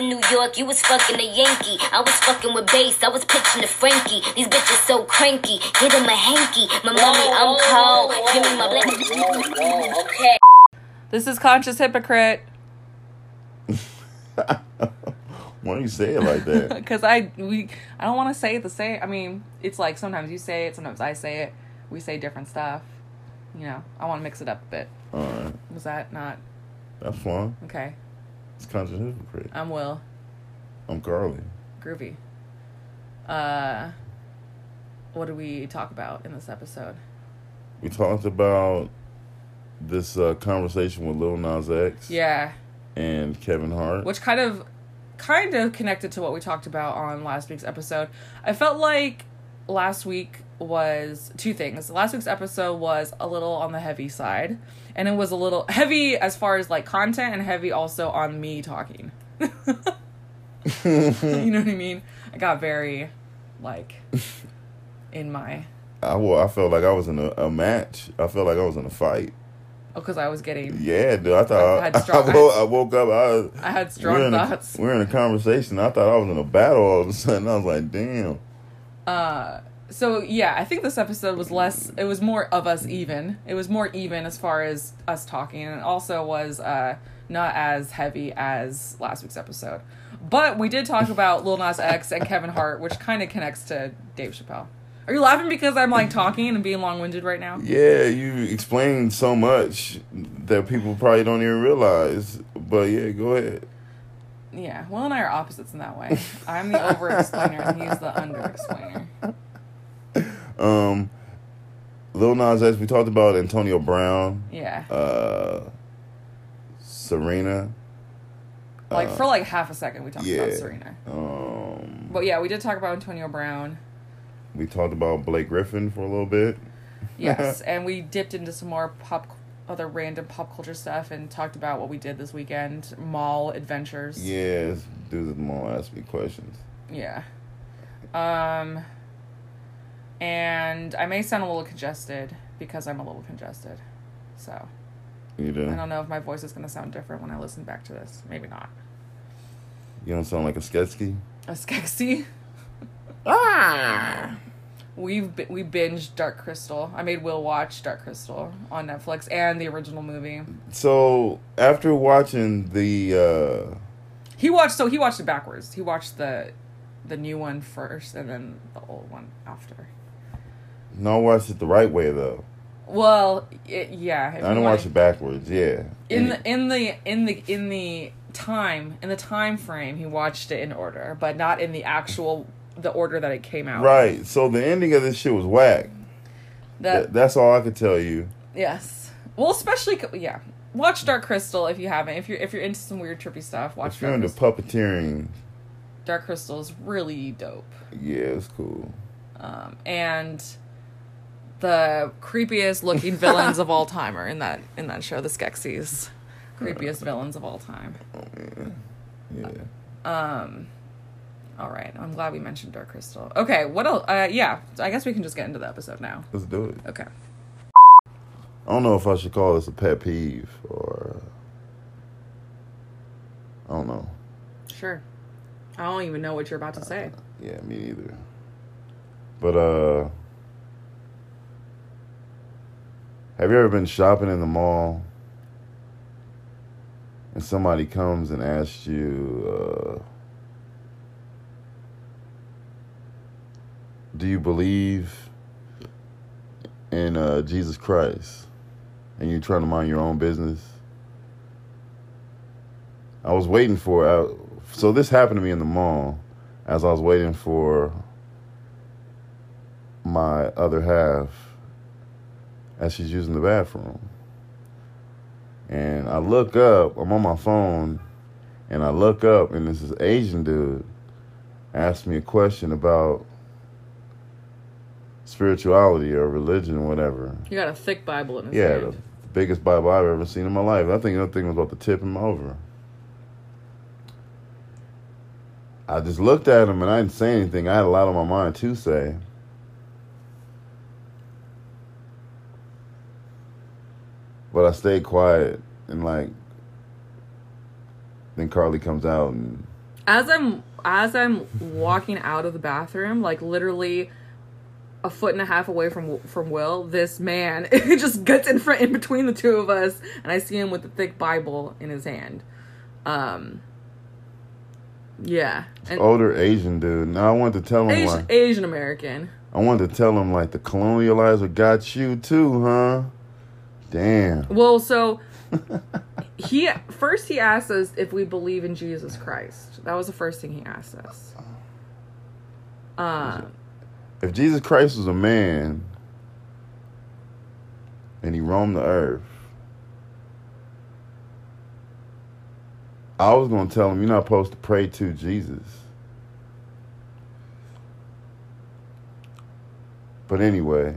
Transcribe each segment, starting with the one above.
in New York, you was fucking a Yankee. I was fucking with bass, I was pitching to Frankie. These bitches so cranky, get him a hanky. My mommy, I'm cold, give me my black. Okay. This is conscious hypocrite Why do you say it like that? because I we I don't want to say the same. I mean, it's like sometimes you say it, sometimes I say it. We say different stuff. You know, I want to mix it up a bit. All right, Was that not that's fine. okay? It's conscious hypocrite. I'm Will. I'm Carly. Groovy. Uh, what did we talk about in this episode? We talked about this uh, conversation with Lil Nas X Yeah, and Kevin Hart. which kind of kind of connected to what we talked about on last week's episode. I felt like last week was two things. Last week's episode was a little on the heavy side, and it was a little heavy as far as like content and heavy also on me talking. you know what I mean? I got very like in my I, wa- I felt like I was in a, a match. I felt like I was in a fight. oh cuz I was getting Yeah, dude. I thought I had I, woke, I woke up. I, was- I had we're strong a- thoughts. we're in a conversation. I thought I was in a battle all of a sudden. I was like, damn. Uh, so yeah, I think this episode was less. It was more of us even. It was more even as far as us talking, and it also was uh, not as heavy as last week's episode. But we did talk about Lil Nas X and Kevin Hart, which kind of connects to Dave Chappelle. Are you laughing because I'm like talking and being long winded right now? Yeah, you explained so much that people probably don't even realize. But yeah, go ahead. Yeah, Will and I are opposites in that way. I'm the over explainer and he's the under explainer. Um, Lil Nas X. We talked about Antonio Brown, Yeah, uh, Serena. like uh, for like half a second we talked yeah. about Serena. Um, But yeah, we did talk about Antonio Brown. we talked about Blake Griffin for a little bit. Yes, and we dipped into some more pop, other random pop culture stuff, and talked about what we did this weekend, mall adventures. Yeah, dudes at the mall ask me questions. Yeah. Um. And I may sound a little congested because I'm a little congested, so You do. I don't know if my voice is gonna sound different when I listen back to this. Maybe not. You don't sound like a sketchy. A skexy. ah. We've we binged Dark Crystal. I made Will watch Dark Crystal on Netflix and the original movie. So after watching the, uh, He watched so he watched it backwards. He watched the the new one first and then the old one after. No, I watched it the right way though. Well, it, yeah. I didn't watch it backwards. Yeah. in the in the in the in the time in the time frame. He watched it in order, but not in the actual the order that it came out. right. So the ending of this shit was whack. That Th- that's all I could tell you. yes. Well, especially yeah. Watch Dark Crystal if you haven't. If you're if you're into some weird trippy stuff, watch If you're Dark into Crystal. puppeteering, Dark Crystal is really dope. yeah, it's cool. um, and the creepiest looking villains of all time are in that in that show, the Skeksis. Creepiest villains of all time. Yeah. Um, all right, I'm glad we mentioned Dark Crystal. Okay, what else? Uh, yeah, I guess we can just get into the episode now. Let's do it. Okay. I don't know if I should call this a pet peeve or I don't know. Sure. I don't even know what you're about to say. Yeah, me neither. But uh have you ever been shopping in the mall and somebody comes and asks you uh do you believe in uh Jesus Christ and you're trying to mind your own business? I was waiting for uh, so this happened to me in the mall as I was waiting for my other half as she's using the bathroom. And I look up, I'm on my phone, and I look up, and this is Asian dude asked me a question about spirituality or religion or whatever. You got a thick Bible in his hand. Yeah, the, hand. the biggest Bible I've ever seen in my life. I think that thing was about to tip him over. I just looked at him and I didn't say anything. I had a lot on my mind to say. But I stayed quiet and like then Carly comes out and as I'm as I'm walking out of the bathroom, like literally a foot and a half away from from Will, this man just gets in front in between the two of us, and I see him with the thick Bible in his hand. Um, yeah, and Older Asian dude. Now I wanted to tell him Asian, like Asian American. I wanted to tell him like the colonializer got you too, huh? Damn. Well, so he first he asked us if we believe in Jesus Christ. That was the first thing he asked us. Uh, If Jesus Christ was a man and he roamed the earth, I was gonna tell him you're not supposed to pray to Jesus. But anyway,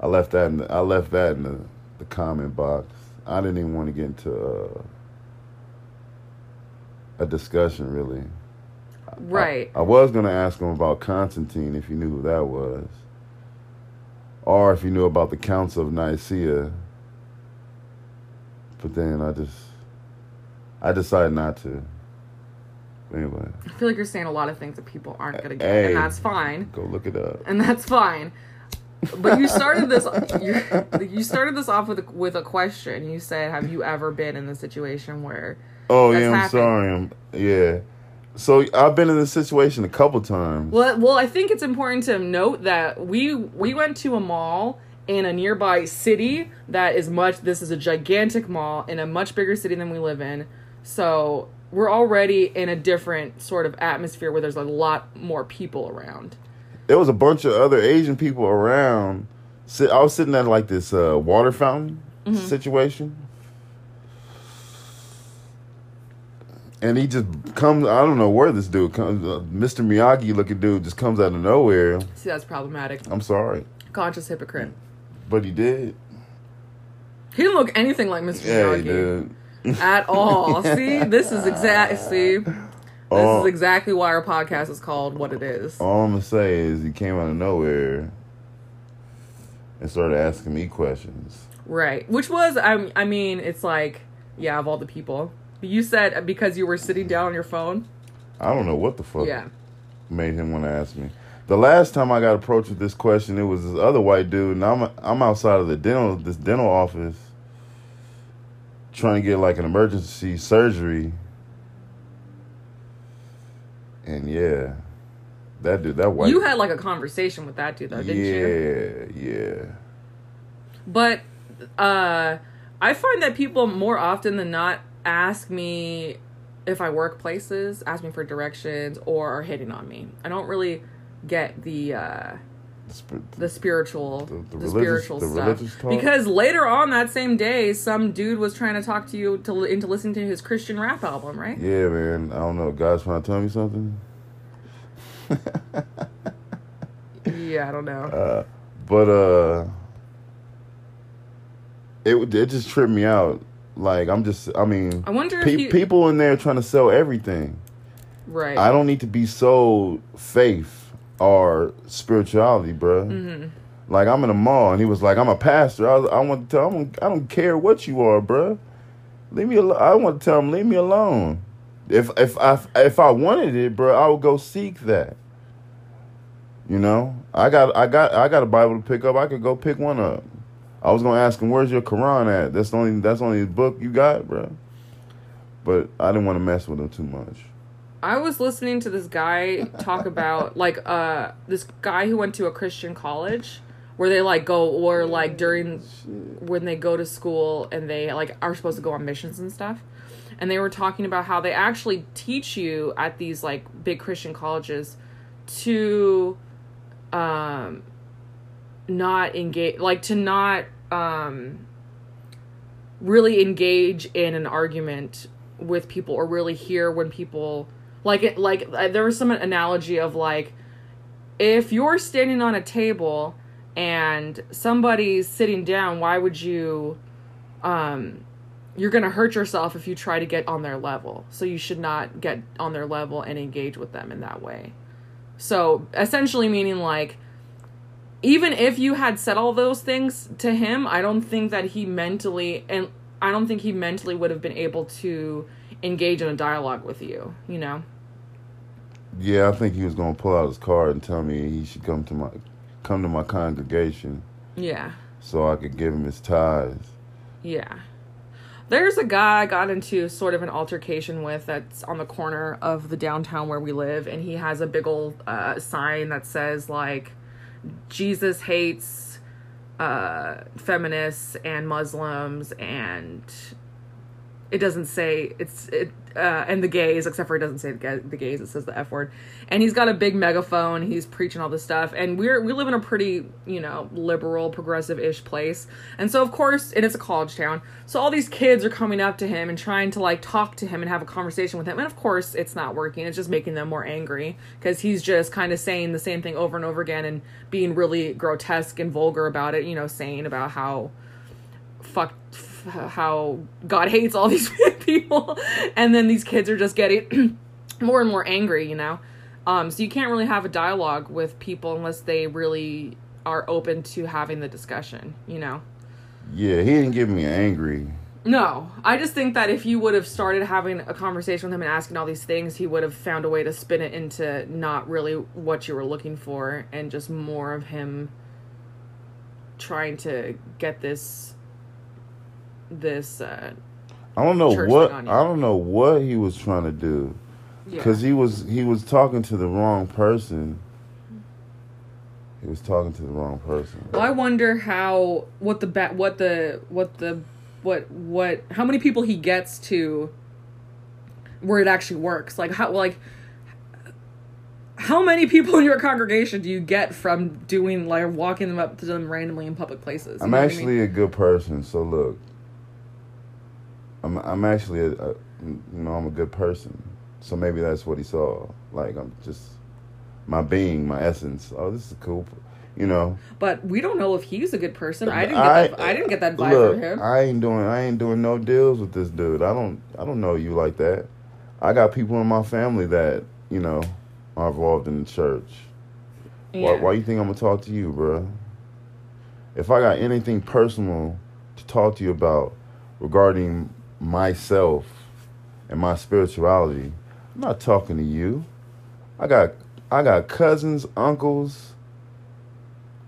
I left that in the, I left that in the, the comment box. I didn't even want to get into uh, a discussion really. right. I, I was gonna ask him about Constantine if he knew who that was, or if he knew about the Council of Nicaea. But then I just, I decided not to. Anyway, I feel like you're saying a lot of things that people aren't gonna get, Hey. and that's fine. go look it up. and that's fine. But you started this. You, you started this off with a, with a question. You said, "Have you ever been in the situation where?" Oh yeah, I'm happened. sorry. I'm yeah. So I've been in this situation a couple times. Well, well, I think it's important to note that we we went to a mall in a nearby city that is much. This is a gigantic mall in a much bigger city than we live in. So we're already in a different sort of atmosphere where there's a lot more people around. There was a bunch of other Asian people around. Sit, I was sitting at like this uh, water fountain situation. And he just comes. I don't know where this dude comes. Uh, Mr. Miyagi looking dude just comes out of nowhere. See, that's problematic. I'm sorry, Conscious hypocrite. but he did. He didn't look anything like Mr. Yeah, he Miyagi. did. at all. See, this is exact. See, this All, is exactly why our podcast is called what it is. all I'm gonna say is he came out of nowhere and started asking me questions. Right. Which was, I, I mean, it's like, yeah, of all the people. You said because you were sitting down on your phone. I don't know what the fuck Yeah. made him want to ask me. The last time I got approached with this question, it was this other white dude, and I'm I'm outside of the dental this dental office trying to get like an emergency surgery, and yeah, that dude, that white, You had like a conversation with that dude, though, didn't you? yeah, yeah. But uh, I find that people more often than not ask me if I work places, ask me for directions, or are hitting on me. I don't really get the. Uh, The spiritual The- the, the religious- spiritual stuff because later on that same day some dude was trying to talk to you to into listening to his christian rap album right yeah, man. I don't know. God's trying to tell me something. yeah i don't know Uh, but uh, it it just tripped me out. Like I'm just, I mean, i wonder if pe- you people in there trying to sell everything. right I don't need to be sold faith or spirituality, bro. Mm-hmm. Like I'm in a mall, and he was like, "I'm a pastor." I, was, I want to tell him, I don't care what you are, bro. Leave me alone. I want to tell him, leave me alone. If if I if I wanted it, bro, I would go seek that. You know, I got I got I got a Bible to pick up. I could go pick one up. I was gonna ask him, "Where's your Quran at?" That's the only that's the only book you got, bro. But I didn't want to mess with him too much. I was listening to this guy talk about like uh this guy who went to a christian college where they like go or like during when they go to school and they like are supposed to go on missions and stuff. And they were talking about how they actually teach you at these like big christian colleges to um not engage like to not um really engage in an argument with people or really hear when people like it like uh, there was some analogy of like if you're standing on a table and somebody's sitting down why would you um you're going to hurt yourself if you try to get on their level so you should not get on their level and engage with them in that way so essentially meaning like even if you had said all those things to him, I don't think that he mentally and I don't think he mentally would have been able to engage in a dialogue with you. You know. Yeah, I think he was gonna pull out his card and tell me he should come to my come to my congregation Yeah. so I could give him his tithes. Yeah. There's a guy I got into sort of an altercation with that's on the corner of the downtown where we live, and he has a big old uh, sign that says, like, Jesus hates uh, feminists and Muslims, and it doesn't say it's it uh, and the gays except for it doesn't say the, ga- the gays it says the f word. And he's got a big megaphone he's preaching all this stuff and we're we live in a pretty you know liberal progressive-ish place. And so of course and it's a college town so all these kids are coming up to him and trying to like talk to him and have a conversation with him. And of course it's not working it's just making them more angry because he's just kind of saying the same thing over and over again and being really grotesque and vulgar about it you know saying about how fuck f- how God hates all these people, and then these kids are just getting more and more angry, you know. Um, so you can't really have a dialogue with people unless they really are open to having the discussion, you know. Yeah, he didn't get me angry. No, I just think that if you would have started having a conversation with him and asking all these things, he would have found a way to spin it into not really what you were looking for and just more of him trying to get this this uh I don't know what I don't know what he was trying to do yeah. because he was he was talking to the wrong person. He was talking to the wrong person. Well, I wonder how what the ba- what the what the what what how many people he gets to where it actually works. Like how like how many people in your congregation do you get from doing like walking them up to them randomly in public places? You I'm what I actually mean? a good person, so look. I'm I'm actually a, a you know I'm a good person, so maybe that's what he saw. Like I'm just my being, my essence. Oh, this is cool, you know. but we don't know if he's a good person. I didn't get that, I didn't get that vibe look, from him. I ain't doing I ain't doing no deals with this dude. I don't I don't know you like that. I got people in my family that you know are involved in the church. Yeah. why you think I'm gonna talk to you, bruh? If I got anything personal to talk to you about regarding myself and my spirituality, I'm not talking to you. I got I got cousins, uncles,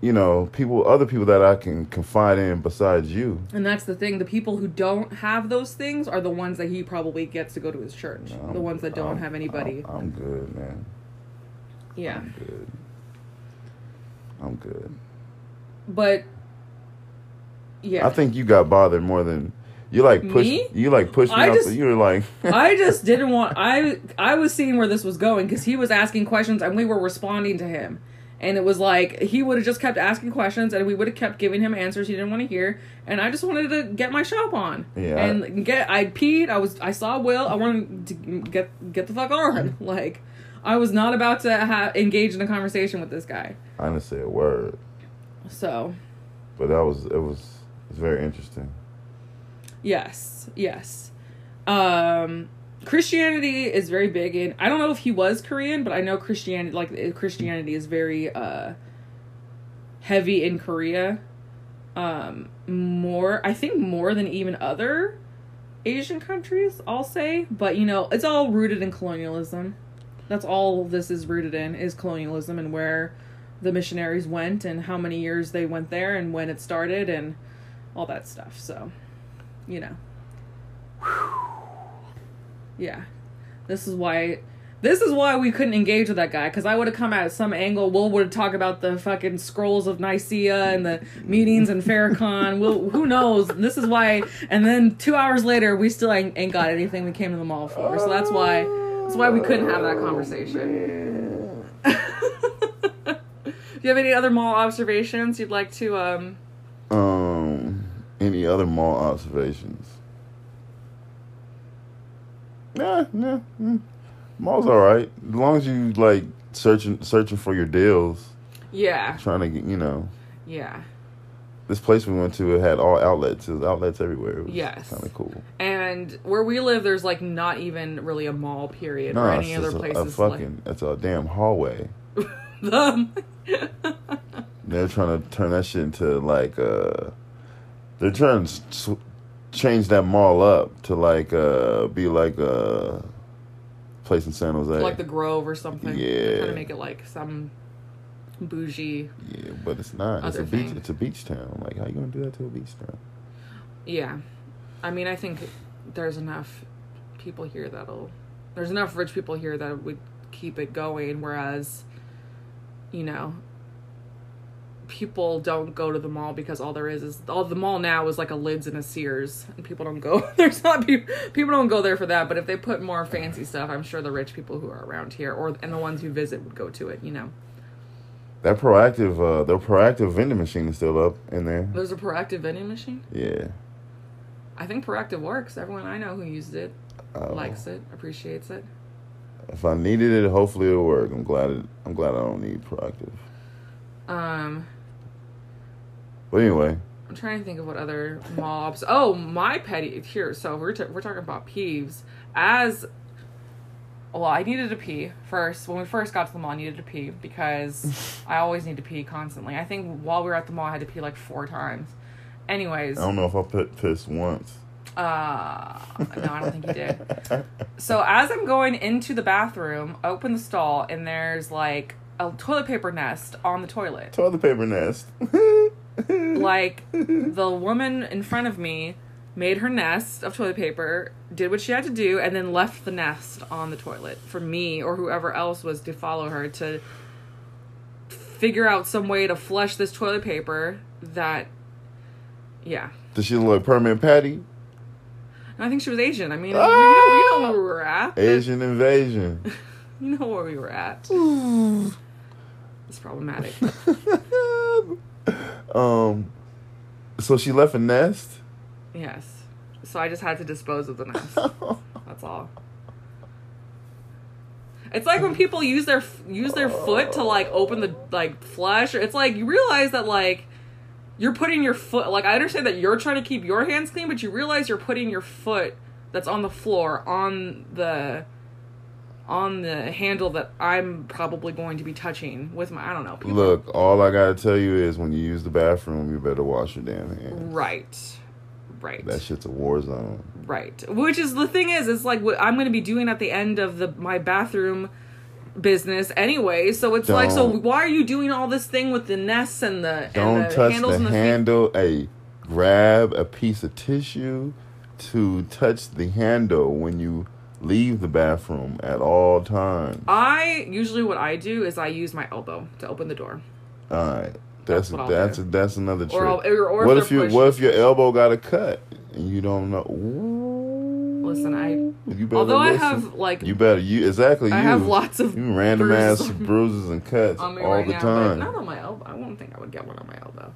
you know, people, other people that I can confide in besides you. And that's the thing. The people who don't have those things are the ones that he probably gets to go to his church. I'm- the ones that don't I'm- have anybody. I'm, I'm good, man. yeah. I'm good. I'm good. But yeah. I think you got bothered more than you like push Me? you like pushed me I up. just- you were like I just didn't want I I was seeing where this was going because he was asking questions and we were responding to him. And it was like he would have just kept asking questions and we would have kept giving him answers he didn't want to hear. And I just wanted to get my shop on. Yeah, And get I peed, I was I saw Will, I wanted to get get the fuck on. Like I was not about to ha- engage in a conversation with this guy. I didn't say a word, So, but that was it was it was very interesting. Yes, yes. Um Christianity is very big in I don't know if he was Korean, but I know Christianity like uh, Christianity is very uh heavy in Korea. Um more I think more than even other Asian countries, I'll say, but you know, it's all rooted in colonialism. That's all this is rooted in is colonialism and where the missionaries went and how many years they went there and when it started and all that stuff. So, you know. Yeah. This is why this is why we couldn't engage with that guy because I would have come at some angle. Will would talk about the fucking scrolls of Nicaea and the meetings in Farrakhan. Will who knows? This is why. And then two hours later, we still ain't, ain't got anything we came to the mall for. So that's why that's why we couldn't have that conversation. Do you have any other mall observations you'd like to um? Um, any other mall observations? Nah, nah. mm. Mall's all right as long as you like searching searching for your deals, Yeah, trying to get you know. yeah. This place we went to it had all outlets. It was outlets everywhere. It was Yes. kind of cool. And where we live, there's like not even really a mall period No, or it's any other just a, places. a fucking. It's a damn hallway. like them. They're trying to turn that shit into like uh, they're trying to change that mall up to like uh be like a place in San Jose. like the Grove or something. Yeah. Kind of make it like some bougie. yeah, but it's not. It's a Other beach. It's a beach town. Like how you gonna do that to a beach town? Yeah, I mean, I think there's enough people here that'll. There's enough rich people here that would keep it going, whereas, you know, people don't go to the mall because all there is is all the mall now is like a Lids and a Sears, and people don't go. There's not people people don't go there for that. But if they put more fancy stuff, I'm sure the rich people who are around here or and the ones who visit would go to it. You know, That Proactiv, uh, the Proactiv vending machine is still up in there. there's a Proactiv vending machine. Yeah. I think Proactiv works. Everyone I know who uses it Uh, likes it, appreciates it. If I needed it, hopefully it'll work. I'm glad. It, I'm glad I don't need Proactiv. Um, But anyway, I'm trying to think of what other mobs. Oh, my petty here. So we're t- we're talking about peeves. As well, I needed to pee first. When we first got to the mall, I needed to pee because I always need to pee constantly. I think while we were at the mall, I had to pee like four times. Anyways, I don't know if I put piss once. uh, no, I don't think you did. So as I'm going into the bathroom, I open the stall and there's like a toilet paper nest on the toilet. Toilet paper nest. like the woman in front of me made her nest of toilet paper, did what she had to do, and then left the nest on the toilet for me or whoever else was to follow her to figure out some way to flush this toilet paper that yeah. Does she look permanent patty? I think she was Asian. I mean, Ah! you, know, you know where we were at. Asian invasion. You know where we were at. It's problematic. um, so she left a nest. yes. So I just had to dispose of the nest. That's all. It's like when people use their use their foot to like open the like flush. It's like you realize that like you're putting your foot like I understand that you're trying to keep your hands clean, but you realize you're putting your foot that's on the floor on the on the handle that I'm probably going to be touching with my I don't know. People, Look, all I gotta tell you is when you use the bathroom, you better wash your damn hands. right. Right. That shit's a war zone. Right. Which is the thing is, it's like what I'm to be doing at the end of the my bathroom business anyway. So it's like, so why are you doing all this thing with the nests and the Don't and the touch handles the the feet? handle. Hey, grab a piece of tissue to touch the handle when you leave the bathroom at all times. I usually what I do is I use my elbow to open the door. All right. That's That's I'll that's do. that's another trick. Or or- or what if you pushing- what if your elbow got a cut and you don't know? Ooh. Listen, I You better although I have like you better you exactly. I you, have lots of you random ass bruises on- bruises and cuts all right the now, time. not on my elbow. I won't think I would get one on my elbow.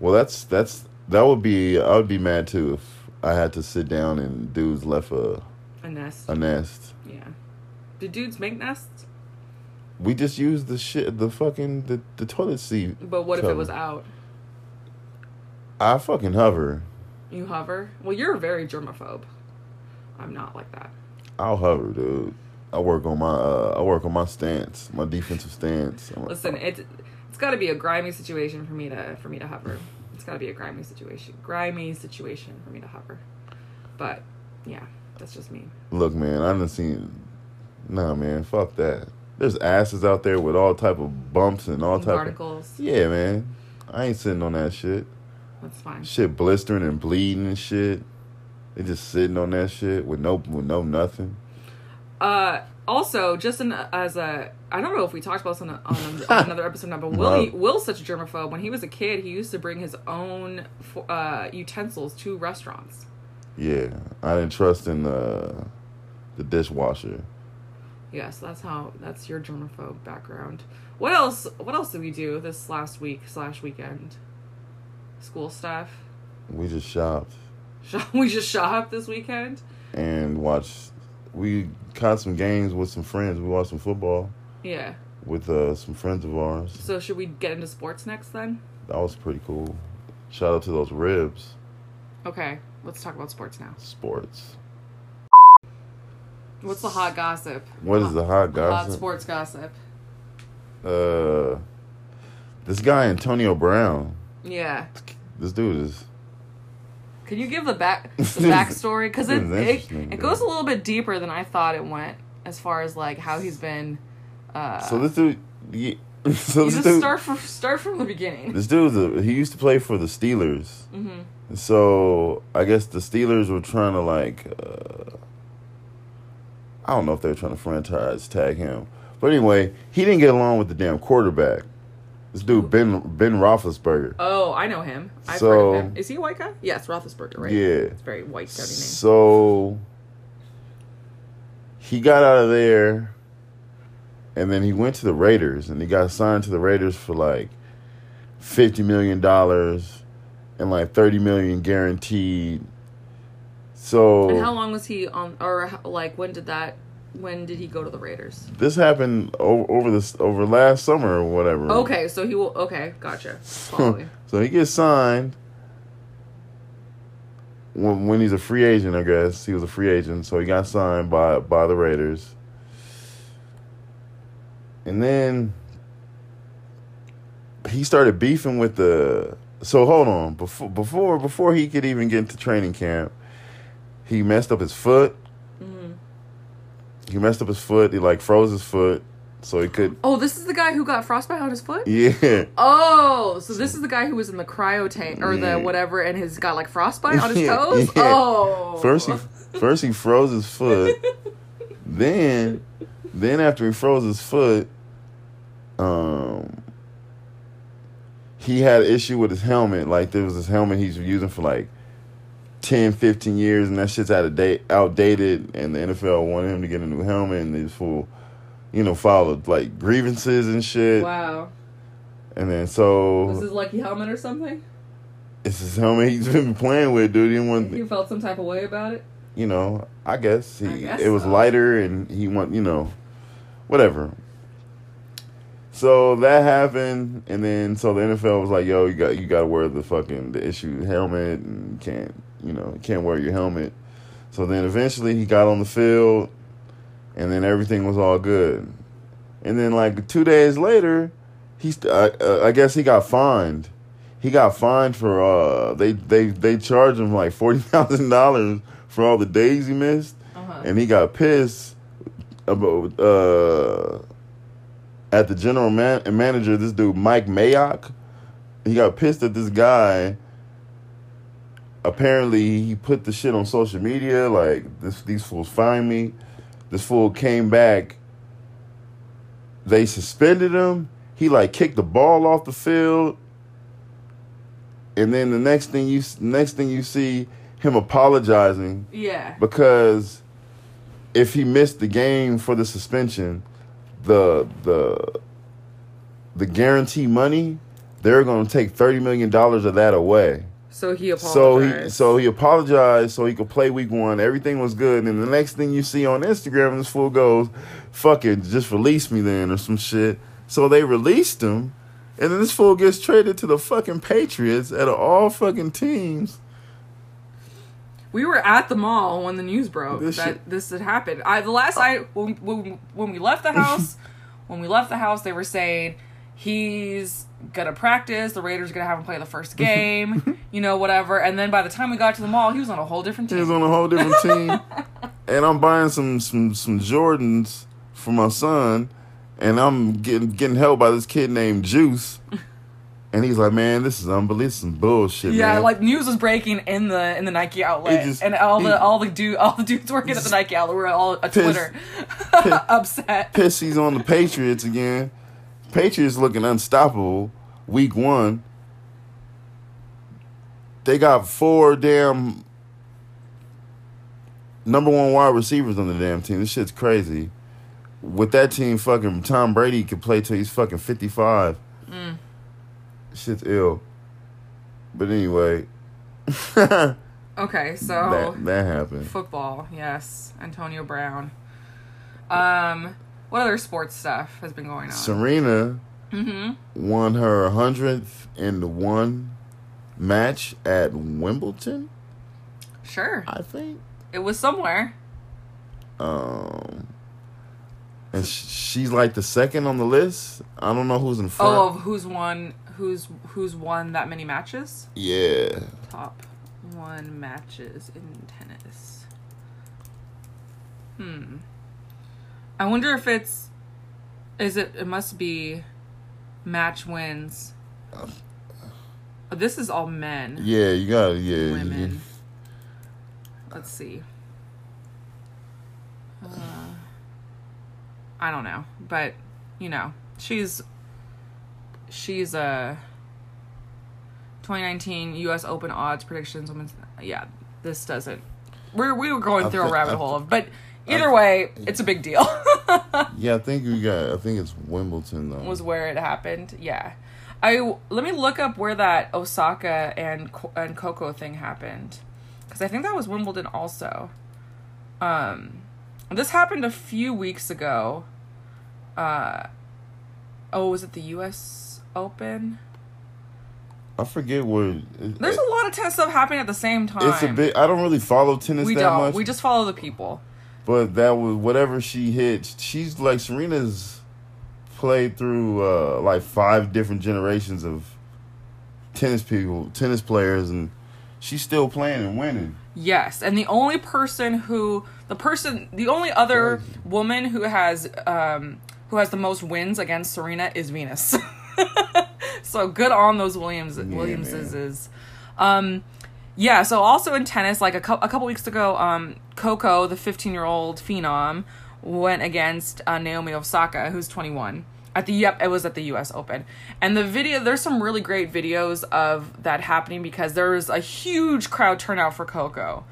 Well, that's that's that would be I would be mad too if I had to sit down and dudes left a A nest. a nest. yeah. Did dudes make nests? We just used the shit, the fucking the, the toilet seat. But what if it was out? I fucking hover. You hover. Well, you're very germaphobe. I'm not like that. I'll hover, dude. I work on my uh, I work on my stance, my defensive stance. I'm- Listen, it it's got to be a grimy situation for me to for me to hover. It's got to be a grimy situation, grimy situation for me to hover. But yeah, that's just me. Look, man, I done seen. Nah, man, fuck that. There's asses out there with all type of bumps and all type. Of, Barnacles. yeah, man. I ain't sitting on that shit. That's fine. Shit blistering and bleeding and shit. They just sitting on that shit with no with no nothing. Uh, also, just in, as a, I don't know if we talked about this on, a, on, a, on another episode now, but Will, No. Will's such a germaphobe. When he was a kid, he used to bring his own uh, utensils to restaurants. Yeah, I didn't trust in the the dishwasher. Yes, that's how. That's your germaphobe background. What else? What else did we do this last week slash weekend? School stuff. We just shopped Shop- We just shopped this weekend. and watched. We caught some games with some friends. We watched some football Yeah. with uh, some friends of ours. So should we get into sports next then? That was pretty cool. Shout out to those ribs. Okay, let's talk about sports now. Sports. What's the hot gossip? What is the hot gossip? Hot sports gossip. Uh, this guy Antonio Brown. Yeah. This dude is Can you give the back the backstory? Because it it, it goes a little bit deeper than I thought it went, as far as like how he's been. Uh, So this dude, yeah, so this just dude, start from start from the beginning. this dude's a, he used to play for the Steelers. hmm So I guess the Steelers were trying to like, uh, I don't know if they were trying to franchise tag him, but anyway, he didn't get along with the damn quarterback. This dude Ben Ben Roethlisberger. Oh, I know him. I've So- heard of him. Is he a white guy? Yes, Roethlisberger, right? Yeah. It's very white sounding name. So he got out of there, and then he went to the Raiders, and he got signed to the Raiders for like fifty million dollars and like thirty million guaranteed. So And how long was he on? Or like when did that? When did he go to the Raiders? this happened over, over this over last summer or whatever. Okay, so he will. Okay, gotcha. So he gets signed when when he's a free agent. I guess he was a free agent, so he got signed by by the Raiders, and then he started beefing with the. So hold on before before before he could even get into training camp, he messed up his foot. He messed up his foot. He like froze his foot, so he could. Oh, this is the guy who got frostbite on his foot. Yeah. Oh, so this is the guy who was in the cryo tank or Yeah. the whatever, and has got like frostbite on his toes. yeah. Oh, First he first he froze his foot. then then after he froze his foot, um he had an issue with his helmet. Like there was this helmet he's using for like 10, 15 years and that shit's out of date outdated and the NFL wanted him to get a new helmet and they full you know, filed like grievances and shit. wow. And then so Was his lucky helmet or something? it's his helmet he's been playing with, dude. He want He felt some type of way about it. you know, I guess he I guess it was so. lighter and he want you know, whatever. So that happened, and then so the NFL was like, "Yo, you got you got to wear the fucking the issue helmet, and you can't you know you can't wear your helmet." So then eventually he got on the field, and then everything was all good. And then like two days later, he st- I, uh, I guess he got fined. He got fined for uh they they they charged him like forty thousand dollars for all the days he missed, Uh-huh. and he got pissed about uh at the general man- manager. This dude Mike Mayock, he got pissed at this guy. Apparently, he put the shit on social media like this. These fools find me. This fool came back. They suspended him. He like kicked the ball off the field and then the next thing you next thing you see him apologizing yeah. because if he missed the game for the suspension, the the the guarantee money they're going to take thirty million dollars of that away. So he apologized. So he so he apologized so he could play week one. Everything was good, and the next thing you see on Instagram, this fool goes, "Fuck it, just release me then" or some shit. So they released him, and then this fool gets traded to the fucking Patriots out of all fucking teams. we were at the mall when the news broke This that shit- this had happened. I the last oh. I when, when when we left the house, when we left the house, they were saying he's gonna practice. The Raiders are gonna have him play the first game, you know, whatever. And then by the time we got to the mall, he was on a whole different team. He was on a whole different team, and I'm buying some some some Jordans for my son, and I'm getting getting help by this kid named Juice. And he's like, man, this is unbelievable. Some bullshit, Yeah, man. like news was breaking in the in the Nike outlet, just- and all he- the all the dude all the dudes working at the Nike outlet were all a Twitter upset. pissed he's on the Patriots again. Patriots looking unstoppable week one. They got four damn number one wide receivers on the damn team. This shit's crazy. With that team, fucking Tom Brady could play till he's fucking fifty five. Shit's ill. But anyway, Okay, so that happened. football, yes, Antonio Brown. Um, what other sports stuff has been going on? Serena mm-hmm. won her hundredth and one match at Wimbledon, Sure, I think. it was somewhere. Um, and she's like the second on the list. I don't know who's in front. Oh, of who's won? Who's who's won that many matches? Yeah, Top. one matches in tennis. Hmm. I wonder if it's. Is it? It must be match wins. Oh, this is all men. Yeah, you got it. Yeah. Women. you- Let's see. Uh, I don't know, but you know, she's she's a 2019 U.S. Open odds predictions. Women's, yeah, this doesn't. We're we were going I through a rabbit I hole, of, but either way, it's a big deal. Yeah, I think you got. I think it's Wimbledon though. was where it happened. Yeah, I let me look up where that Osaka and and Coco thing happened, because I think that was Wimbledon also. Um, this happened a few weeks ago. Uh, oh, was it the U.S. Open? I forget where. There's a lot of tennis stuff happening at the same time. It's a bit. I don't really follow tennis We that don't. much. We just follow the people. But that was whatever she hit. She's like Serena's played through uh, like five different generations of tennis people, tennis players, and she's still playing and winning. Yes, and the only person who the person the only other Crazy. woman who has um who has the most wins against Serena is Venus. so good on those Williams Williamses man. um yeah, so also in tennis like a, cou- a couple weeks ago um Coco, the 15-year-old phenom went against uh, Naomi Osaka who's 21 at the yep it was at the US Open. And the video there's some really great videos of that happening because there was a huge crowd turnout for Coco.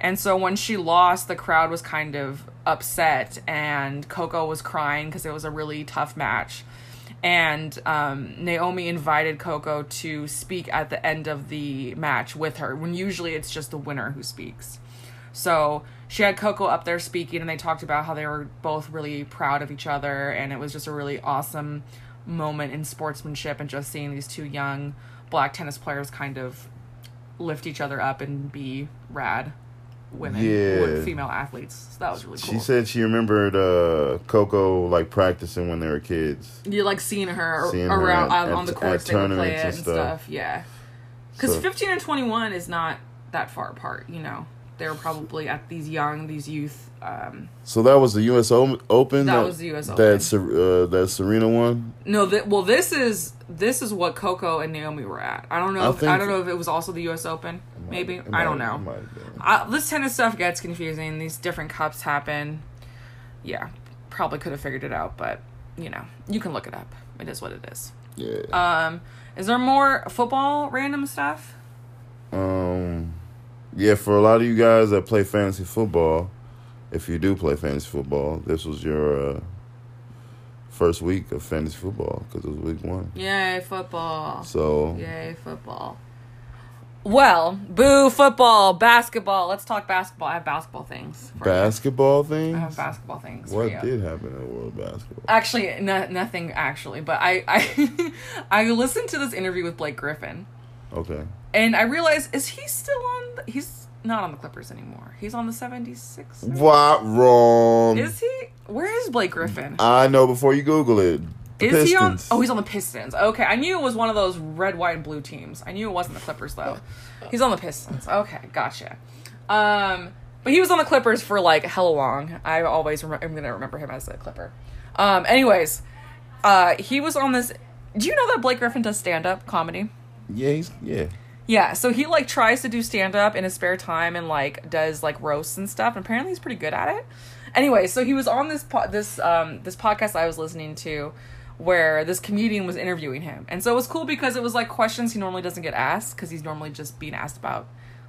And so when she lost, the crowd was kind of upset, and Coco was crying because it was a really tough match. And um, Naomi invited Coco to speak at the end of the match with her, when usually it's just the winner who speaks. So she had Coco up there speaking, and they talked about how they were both really proud of each other, and it was just a really awesome moment in sportsmanship and just seeing these two young black tennis players kind of lift each other up and be rad women, Yeah. female athletes. So that was really cool. She said she remembered uh, Coco like practicing when they were kids. you like seeing her Seeing her around at- on, on at- the at courts they would play it and stuff. stuff. Yeah, because So- 15 and 21 is not that far apart. You know, they were probably at these young, these youth. Um, So that was the U.S. O- Open. That was the US Open. Ser- uh, that Serena won. no, th- well, this is this is what Coco and Naomi were at. I don't know. I if, I think- don't know if it was also the U.S. Open. Maybe It I don't know. it might have been. uh, this tennis stuff gets confusing. These different cups happen. Yeah, probably could have figured it out, but you know, you can look it up. It is what it is. Yeah. Um, is there more football random stuff? Um, yeah, for a lot of you guys that play fantasy football, if you do play fantasy football, this was your uh, first week of fantasy football because it was week one. Yay, football. So Yay, football. Well, boo, football, basketball. Let's talk basketball. I have basketball things. for you. basketball I things. have basketball things. What did happen in world basketball? Actually, no, nothing actually, but I I I listened to this interview with Blake Griffin. Okay. And I realized, is he still on? The, he's not on the Clippers anymore. He's on the 76. What wrong? Is he? Where is Blake Griffin? I know before you Google it. The Is he on? Pistons. Oh, he's on the Pistons. Okay, I knew it was one of those red, white, and blue teams. I knew it wasn't the Clippers though. He's on the Pistons. Okay, gotcha. Um, but he was on the Clippers for like hella long. I always rem- I'm gonna remember him as a Clipper. Um, anyways, uh, he was on this. Do you know that Blake Griffin does stand up comedy? Yeah, he's yeah. Yeah, so he like tries to do stand up in his spare time and like does like roasts and stuff. And apparently he's pretty good at it. Anyway, so he was on this po- this um this podcast I was listening to where this comedian was interviewing him. And so it was cool because it was like questions he normally doesn't get asked cuz he's normally just being asked about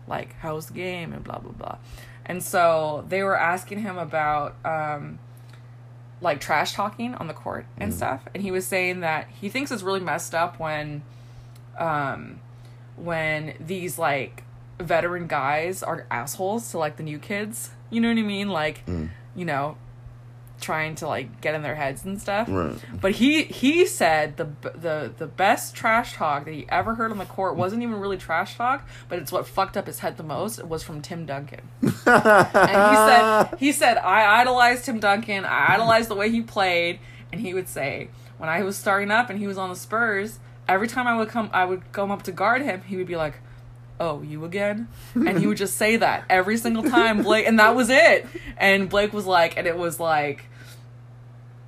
like how's the game and blah blah blah. And so they were asking him about um like trash talking on the court and stuff and he was saying that he thinks it's really messed up when um when these like veteran guys are assholes to like the new kids. You know what I mean? Like, you know, trying to like get in their heads and stuff. Right. But he he said the the the best trash talk that he ever heard on the court wasn't even really trash talk, but it's what fucked up his head the most was from Tim Duncan. and he said he said I idolized Tim Duncan. I idolized the way he played, and he would say when I was starting up and he was on the Spurs, every time I would come I would come up to guard him, he would be like, "Oh, you again?" And he would just say that every single time, Blake, and that was it. And Blake was like, and it was like,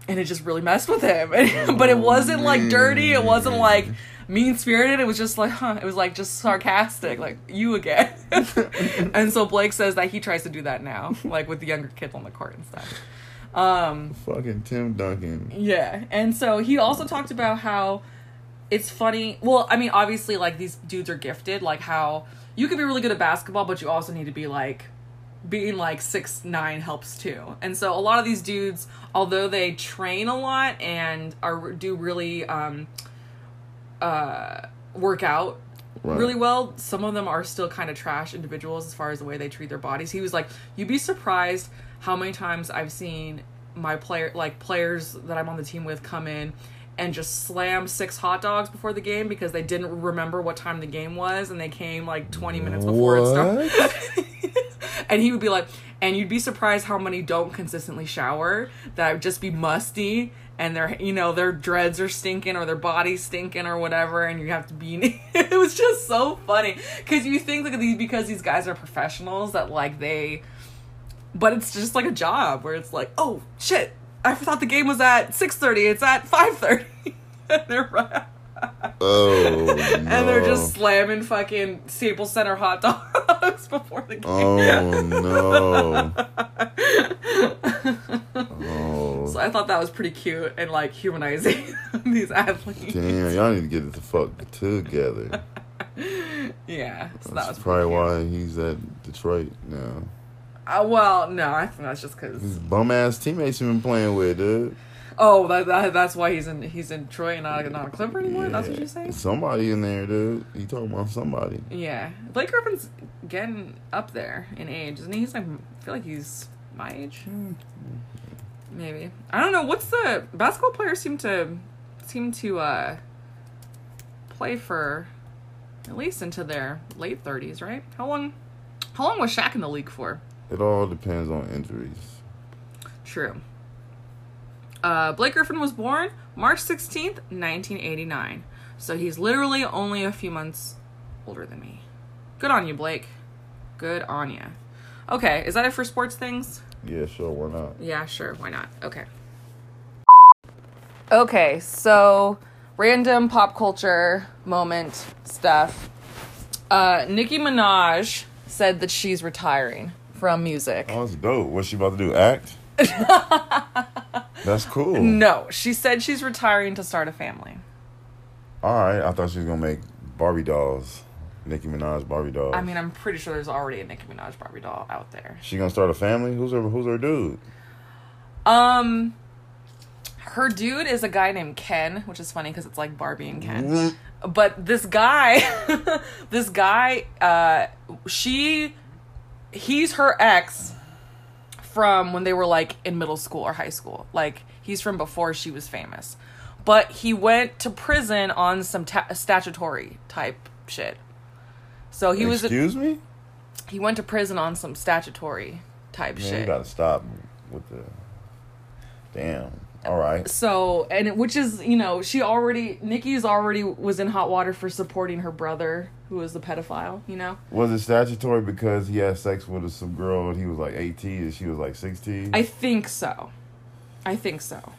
and it just really messed with him. but it wasn't like dirty. It wasn't like mean spirited. It was just like, huh, it was like just sarcastic, like you again. and so Blake says that he tries to do that now, like with the younger kids on the court and stuff. Um, Fucking Tim Duncan. yeah. And so he also talked about how it's funny. Well, I mean, obviously, like these dudes are gifted. Like how you can be really good at basketball, but you also need to be like being like six nine helps too. And so a lot of these dudes, although they train a lot and are do really um uh work out Right. really well, some of them are still kind of trash individuals as far as the way they treat their bodies. He was like, you'd be surprised how many times I've seen my player like players that I'm on the team with come in and just slam six hot dogs before the game because they didn't remember what time the game was and they came like 20 minutes before it started. and he would be like, and you'd be surprised how many don't consistently shower that would just be musty and their you know their dreads are stinking or their body's stinking or whatever and you have to be it was just so funny because you think like these because these guys are professionals that like they but it's just like a job where it's like oh shit i thought the game was at 6.30 it's at 5.30 and they're right Oh, and they're just slamming fucking Staples Center hot dogs before the game. Oh no. oh So I thought that was pretty cute and like humanizing these athletes. damn! Y'all need to get it the fuck together. Yeah, so that was That's probably why he's at Detroit now. Uh, well, no, I think that's just because. His bum ass teammates he been playing with, dude. Oh, that, that that's why he's in he's in Troy and not not a Clipper anymore. That's what you're saying. Somebody in there, dude. You talking about somebody? Yeah, Blake Griffin's getting up there in age, isn't he? He's like I feel like he's my age. Maybe I don't know. What's the basketball players seem to seem to uh play for at least into their late thirties, right? How long? How long was Shaq in the league for? It all depends on injuries. True. Uh, Blake Griffin was born March 16th, 1989. So he's literally only a few months older than me. Good on you, Blake. Good on you. Okay, is that it for sports things? Yeah, sure. Why not? Yeah, sure. Why not? Okay. Okay, so random pop culture moment stuff. Uh, Nicki Minaj said that she's retiring from music. Oh, that's dope. What's she about to do? Act? that's cool. No, she said she's retiring to start a family. All right. I thought she was gonna make Barbie dolls. Nicki Minaj Barbie dolls. I mean, I'm pretty sure there's already a Nicki Minaj Barbie doll out there. she gonna start a family? Who's her? Who's her dude? Um, her dude is a guy named Ken, which is funny because it's like Barbie and Ken. But this guy, this guy, uh, she, he's her ex from when they were like in middle school or high school. Like he's from before she was famous. But he went to prison on some ta- statutory type shit. So he was Excuse me. he went to prison on some statutory type Man, shit. you gotta stop with the. Damn. All right. So, and it, which is, you know, she already, Nicki's already was in hot water for supporting her brother, who was the pedophile, you know? Was it statutory because he had sex with some girl and he was like 18 and she was like 16? I think so. I think so.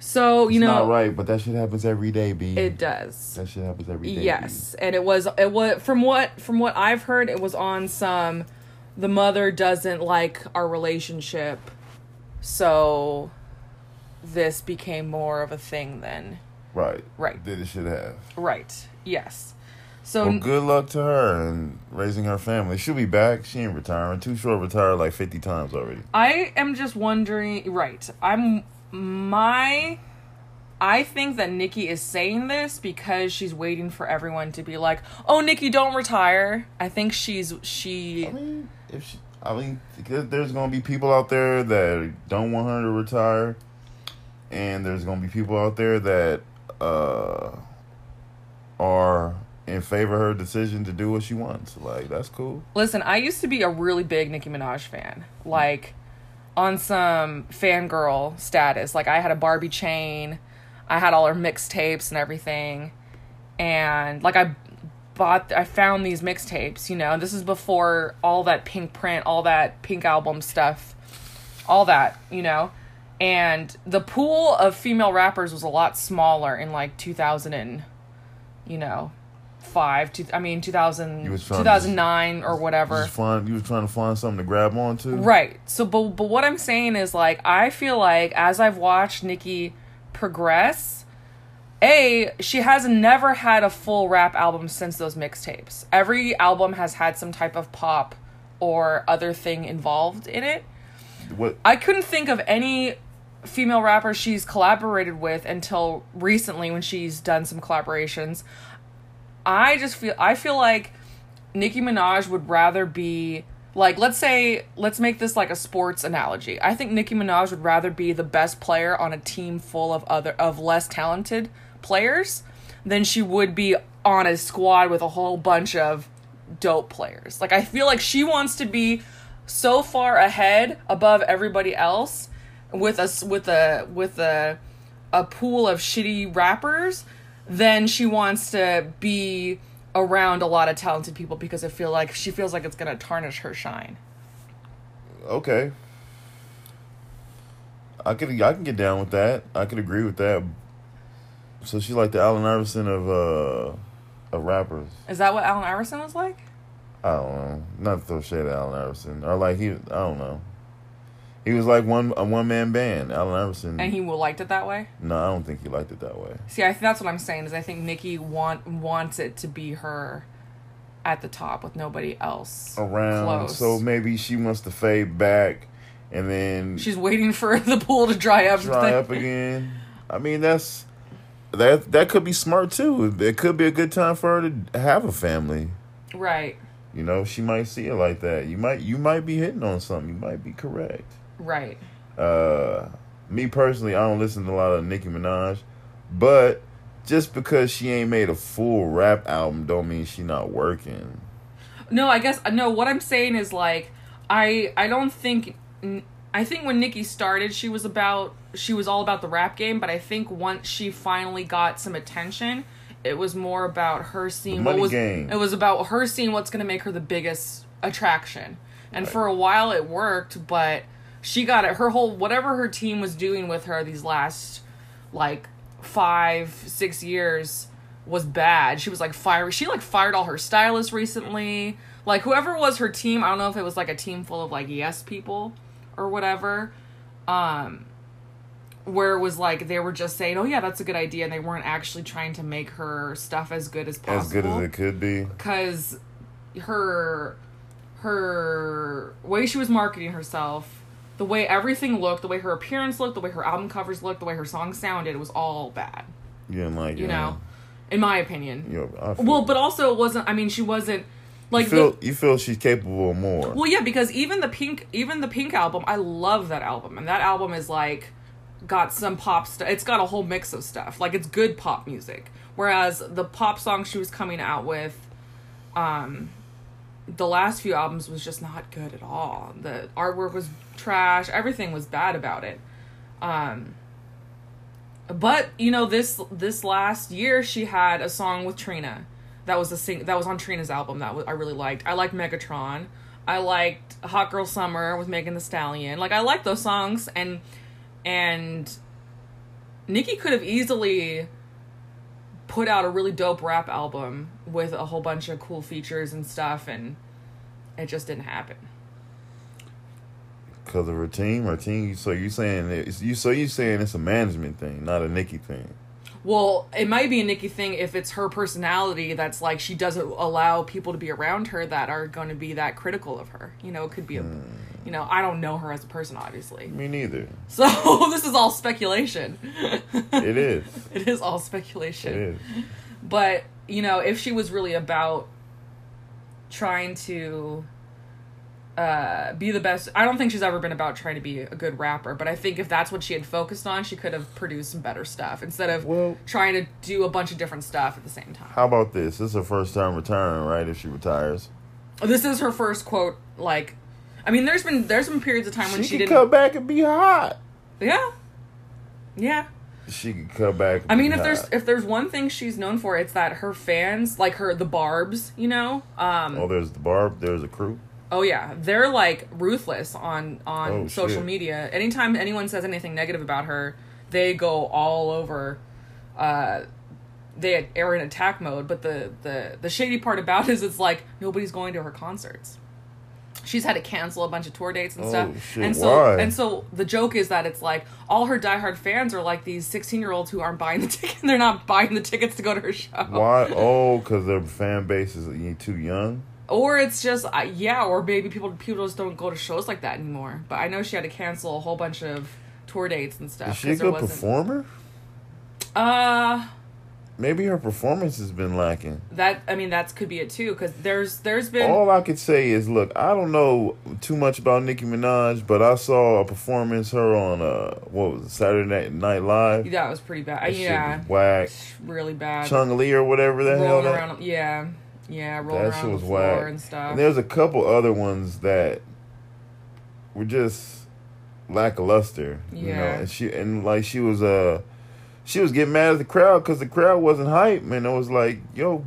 So, you it's know, not right, but that shit happens every day, B. it does. that shit happens every day. Yes, and it was it was from what from what I've heard, it was on some the mother doesn't like our relationship, so this became more of a thing than Right. Right. Did it should have. right. Yes. So Well, good luck to her and raising her family. She'll be back. She ain't retiring. Too short retired like 50 times already. I am just wondering. Right, I'm my. I think that Nicki is saying this because she's waiting for everyone to be like, "Oh, Nicki, don't retire." I think she's she. I mean, if she, I mean, there's gonna be people out there that don't want her to retire, and there's gonna be people out there that uh are in favor of her decision to do what she wants. Like that's cool. Listen, I used to be a really big Nicki Minaj fan. Like on some fangirl status. Like I had a Barbie chain. I had all her mixtapes and everything. And like I bought I found these mixtapes, you know. This is before all that pink print, all that pink album stuff, all that, you know. And the pool of female rappers was a lot smaller in like 2000 and you know, 5 two, I mean 2000 You was trying to- 2009 or You whatever. was you was trying to find something to grab onto. Right. So, but but what I'm saying is like I feel like as I've watched nicki progress, a she has never had a full rap album since those mixtapes. Every album has had some type of pop or other thing involved in it. What? I couldn't think of any female rapper she's collaborated with until recently when she's done some collaborations. I just feel I feel like Nicki Minaj would rather be like let's say let's make this like a sports analogy. I think Nicki Minaj would rather be the best player on a team full of other of less talented players than she would be on a squad with a whole bunch of dope players. Like I feel like she wants to be so far ahead above everybody else with us with a with a a pool of shitty rappers then she wants to be around a lot of talented people because I feel like she feels like it's gonna tarnish her shine. Okay. I could I can get down with that. I could agree with that. So she's like the Allen Iverson of uh of rappers. Is that what Allen Iverson was like? I don't know. Not to throw shade at Allen Iverson. Or like he I don't know. He was like one a one man band. Allen Iverson And he liked it that way? No, I don't think he liked it that way. See, I think that's what I'm saying is I think Nicki want wants it to be her at the top with nobody else Around close. so maybe she wants to fade back and then She's waiting for the pool to dry up. dry up again. I mean that's that that could be smart too. It could be a good time for her to have a family. Right, You know, she might see it like that. You might you might be hitting on something. You might be correct. Right. Uh me personally, I don't listen to a lot of Nicki Minaj, but just because she ain't made a full rap album don't mean she not working. No, I guess no. What I'm saying is like I I don't think I think when Nicki started, she was about she was all about the rap game. But I think once she finally got some attention, it was more about her seeing what was game. it was about her seeing what's going to make her the biggest attraction. And for a while it worked, but she got it. Her whole whatever her team was doing with her these last like five six years was bad. She was like fired. She like fired all her stylists recently. Like whoever was her team, I don't know if it was like a team full of like yes people or whatever. Um, where it was like they were just saying, "Oh yeah, that's a good idea," and they weren't actually trying to make her stuff as good as possible As good as it could be. because her her way she was marketing herself the way everything looked the way her appearance looked the way her album covers looked the way her songs sounded it was all bad. You didn't like you know? in my opinion. You know, I feel, well but also it wasn't i mean she wasn't like you feel the, you feel she's capable of more. well yeah because even the pink even the pink album i love that album. And that album is like got some pop stuff it's got a whole mix of stuff. Like it's good pop music. Whereas the pop song she was coming out with um the last few albums was just not good at all the artwork was trash everything was bad about it um but you know this this last year she had a song with Trina that was a sing that was on Trina's album that I really liked. I liked Megatron. I liked Hot Girl Summer with Megan Thee Stallion. Like I like those songs and and Nicki could have easily put out a really dope rap album with a whole bunch of cool features and stuff and it just didn't happen. Because of her team, her team. So you saying it's, you? So you saying it's a management thing, not a Nicki thing? Well, it might be a Nicki thing if it's her personality that's like she doesn't allow people to be around her that are going to be that critical of her. You know, it could be a, hmm. You know, I don't know her as a person, obviously. Me neither. So this is all speculation. It is. it is all speculation. is. But, you know, if she was really about trying to uh, be the best, I don't think she's ever been about trying to be a good rapper, but I think if that's what she had focused on, she could have produced some better stuff instead of Well- trying to do a bunch of different stuff at the same time. How about this? This is her first time retiring, right? If she retires, This is her first quote, like, I mean, there's been there's been periods of time when she, she, didn't. come back and be hot. Yeah, yeah. she could come back. I mean, if and there's if there's one thing she's known for, it's that her fans, like her the Barb's, you know. Um, oh, there's the barb. There's a crew. Oh yeah, they're like ruthless on on Oh, social shit. media. Anytime anyone says anything negative about her, they go all over. Uh, they are in attack mode. But the the the shady part about it is it's like nobody's going to her concerts. She's had to cancel a bunch of tour dates and Oh, stuff. shit, and so why? and so the joke is that it's like all her diehard fans are like these sixteen year olds who aren't buying the ticket. They're not buying the tickets to go to her show. Why? Oh, because their fan base is too young. Or it's just uh, yeah, or maybe people people just don't go to shows like that anymore. But I know she had to cancel a whole bunch of tour dates and stuff. Is she a good performer? Uh, Maybe her performance has been lacking. that I mean that could be it too. Because there's there's been All I could say is, look, I don't know too much about Nicki Minaj, but I saw a performance her on uh what was it, Saturday Night, Live. that was pretty bad. That yeah, was whack. really bad. Chun-Li or whatever the hell rolling that. around, yeah, yeah, rolling That around was the floor whack. and stuff. And there's a couple other ones that were just lackluster. You know, Yeah. and she and like she was uh she was getting mad at the crowd because the crowd wasn't hype, man. It was like, yo,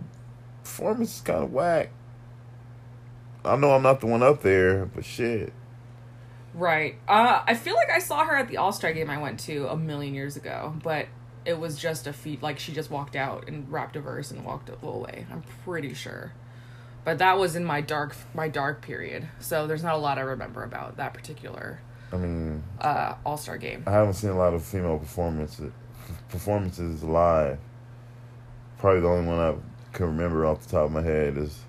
performance is kind of whack. I know I'm not the one up there, but shit. Right. Uh, I feel like I saw her at the All Star game I went to a million years ago, but it was just a feat. Like she just walked out and rapped a verse and walked away. I'm pretty sure. But that was in my dark my dark period, so there's not a lot I remember about that particular I mean, uh, All Star game. I haven't seen a lot of female performances performances live. Probably the only one I can remember off the top of my head is.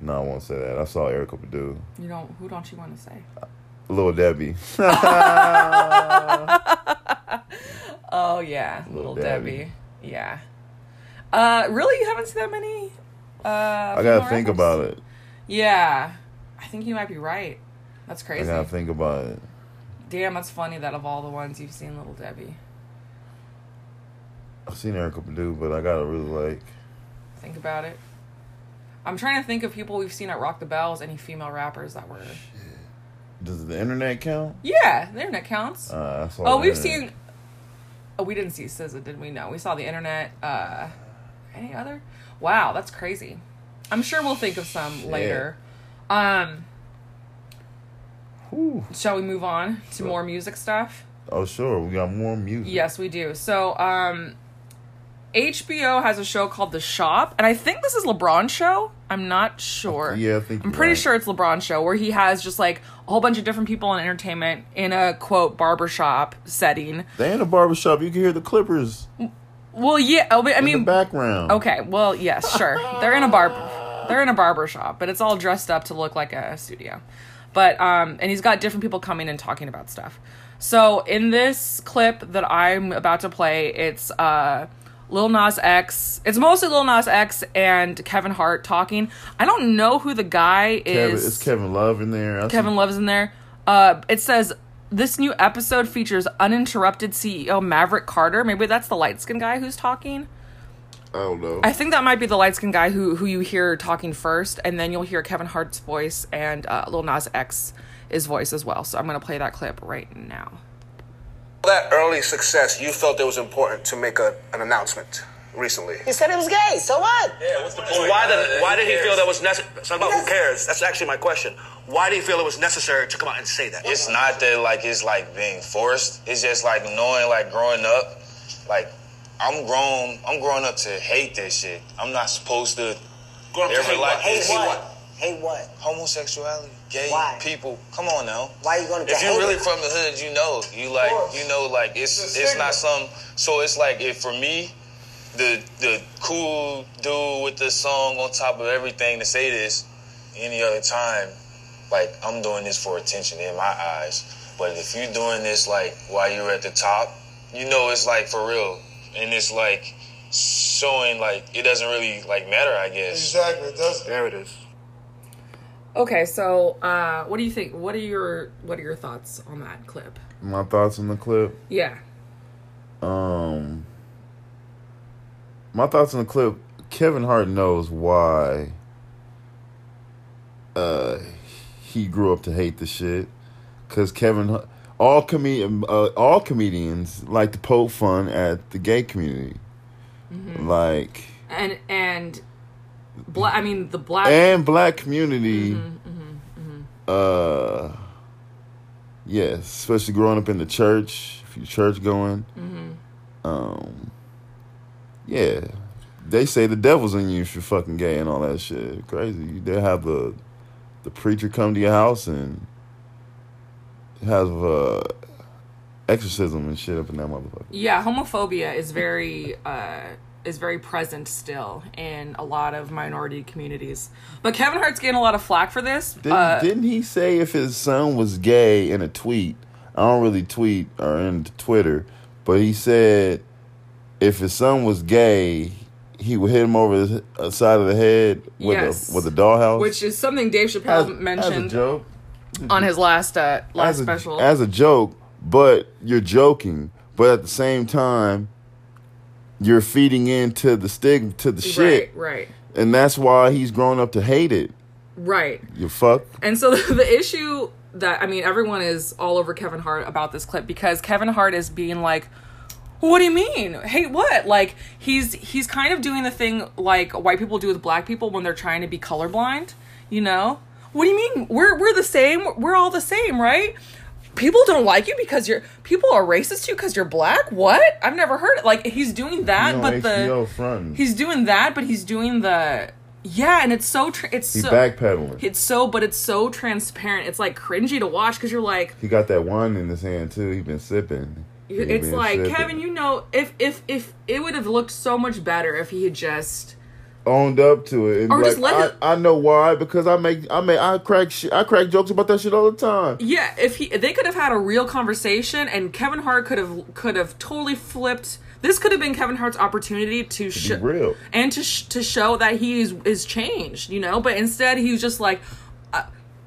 No, I won't say that. I saw Erykah Badu, You don't. Who don't you want to say? Little Debbie. Oh yeah, Little little, Debbie. Debbie. Yeah. Uh, really, you haven't seen that many. Uh, I gotta think about it. Yeah, I think you might be right. That's I crazy. gotta think about it. Damn, that's funny that of all the ones you've seen, Little Debbie. I've seen Erykah Badu, but I gotta really like. Think about it. I'm trying to think of people we've seen at Rock the Bells. Any female rappers that were? Does the internet count? Yeah, the internet counts. Uh, oh, we've internet. seen. Oh, we didn't see SZA, did we? No, we saw the internet. Uh, any other? Wow, that's crazy. I'm sure we'll think of some later. Um, Whew. shall we move on to more music stuff? Oh, sure. We got more music. Yes, we do. So, um, HBO has a show called The Shop, and I think this is LeBron's show. I'm not sure. Yeah, I think I'm pretty right. sure it's LeBron's show where he has just like a whole bunch of different people in entertainment in a quote barbershop setting. They in a barbershop. You can hear the Clippers Well, yeah, oh, I in mean, the background. okay, well, yes, sure. They're in a bar, they're in a barber shop, but it's all dressed up to look like a studio. But um, and he's got different people coming and talking about stuff. So in this clip that I'm about to play, it's uh, Lil Nas X. It's mostly Lil Nas X and Kevin Hart talking. I don't know who the guy Kevin, is. it's Kevin Love in there. I see- Kevin Love's in there. Uh, it says this new episode features uninterrupted CEO Maverick Carter. Maybe that's the light skinned guy who's talking. I don't know. I think that might be the light skinned guy who who you hear talking first, and then you'll hear Kevin Hart's voice and uh, Lil Nas X's voice as well. So I'm gonna play that clip right now. That early success, you felt it was important to make a, an announcement recently. He said it was gay. So what? Yeah, what's the So why did why did he feel that was necessary? It's not about who cares. That's actually my question. Why do you feel it was necessary to come out and say that? It's not that like it's like being forced. It's just like knowing like growing up, like I'm grown. I'm growing up to hate this shit. I'm not supposed to Growing up to ever hate like what? Hate this. what? Hate what? Homosexuality, gay Why? people. Come on now. Why are you gonna If hate you're really it? from the hood, you know. You like you know like it's it's not some. So it's like if for me, the the cool dude with the song on top of everything to say this, any other time, like I'm doing this for attention in my eyes. But if you're doing this like while you're at the top, you know it's like for real, and it's like showing like it doesn't really like matter. I guess. Exactly. It does. There it is. Okay, so uh, what do you think? What are your what are your thoughts on that clip? My thoughts on the clip. Yeah. Um, my thoughts on the clip. Kevin Hart knows why. Uh, he grew up to hate the shit, cause Kevin. All com- uh, all comedians like to poke fun at the gay community, Mm-hmm. like and and black. I mean, the black. and black community. Mm-hmm, Uh, yes, especially growing up in the church, if you church going. Mm-hmm. Um, yeah, they say the devil's in you if you're fucking gay and all that shit. Crazy. They have the the preacher come to your house and have uh exorcism and shit up in that motherfucker. yeah, homophobia is very uh, is very present still in a lot of minority communities. But Kevin Hart's getting a lot of flack for this. Didn't, uh, didn't he say if his son was gay in a tweet? I don't really tweet or into Twitter, but he said if his son was gay, he would hit him over the uh, side of the head with Yes. a with a dollhouse. which is something Dave Chappelle as, as a mentioned joke. on his last uh, last as a, special. as a joke, but you're joking. But at the same time, you're feeding into the stigma to the shit, Right, right, and that's why he's grown up to hate it. right. You fuck. And so the, the issue that I mean, everyone is all over Kevin Hart about this clip because Kevin Hart is being like, "What do you mean? Hey, what?" Like he's he's kind of doing the thing like white people do with black people when they're trying to be colorblind. You know, what do you mean? We're we're the same. We're all the same, right? People don't like you because you're people are racist to you because you're black. What? I've never heard it. Like he's doing that, You know, but HBO the fronting. he's doing that, but he's doing the yeah, and it's so tr- it's He's so backpedaling. it's so, but it's so transparent. It's like cringy to watch because you're like, He got that wine in his hand too. He's been sipping. He it's been like sipping. Kevin, you know, if if if it would have looked so much better if he had just owned up to it. And Or like, just let I, it- I know why because I make I make I crack shit, I crack jokes about that shit all the time. yeah, if he they could have had a real conversation and Kevin Hart could have could have totally flipped. This could have been Kevin Hart's opportunity to show real. and to sh- to show that he is is changed, you know. But instead, he was just like, I,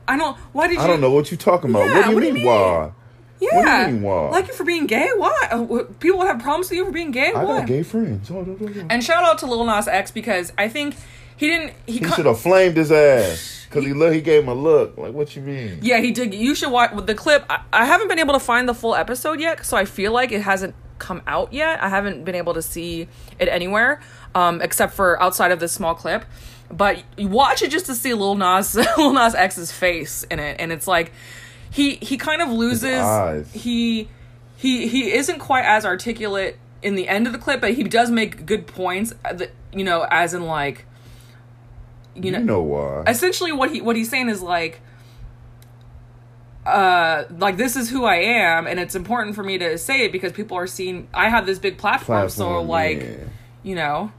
I don't. Why did you? I don't know what you're talking about. Yeah, what do you what do you mean, mean? why? Yeah, What do you mean, like you for being gay. Why? What- People have problems with you for being gay. I Why? got gay friends. Oh, no, no, no. And shout out to Lil Nas X because I think he didn't. He, He co- should have flamed his ass because he look. He gave him a look. Like, what you mean? Yeah, he did. You should watch the clip. I, I haven't been able to find the full episode yet, so I feel like it hasn't come out yet. I haven't been able to see it anywhere, um, except for outside of this small clip. But you watch it just to see Lil Nas, Lil Nas X's face in it, and it's like he he kind of loses. He he he isn't quite as articulate in the end of the clip, but he does make good points. uh, That, you know, as in like. You know, You know why? essentially what he what he's saying is like uh like this is who I am and it's important for me to say it because people are seeing I have this big platform, so like yeah. you know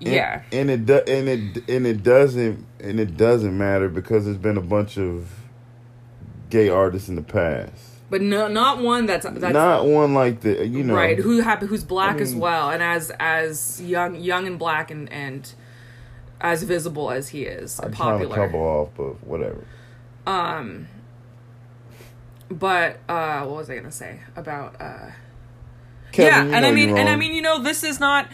And- yeah and, it do, and it and it doesn't and it doesn't matter because there's been a bunch of gay artists in the past. but no not one that's that's Not one like the you know right who happen who's black as mean- well and as as young young and black and and as visible as he is I'm trying to popular couple off, but whatever. Um. But uh what was I gonna say about uh Kevin, yeah, and I mean, and I mean, you know, this is not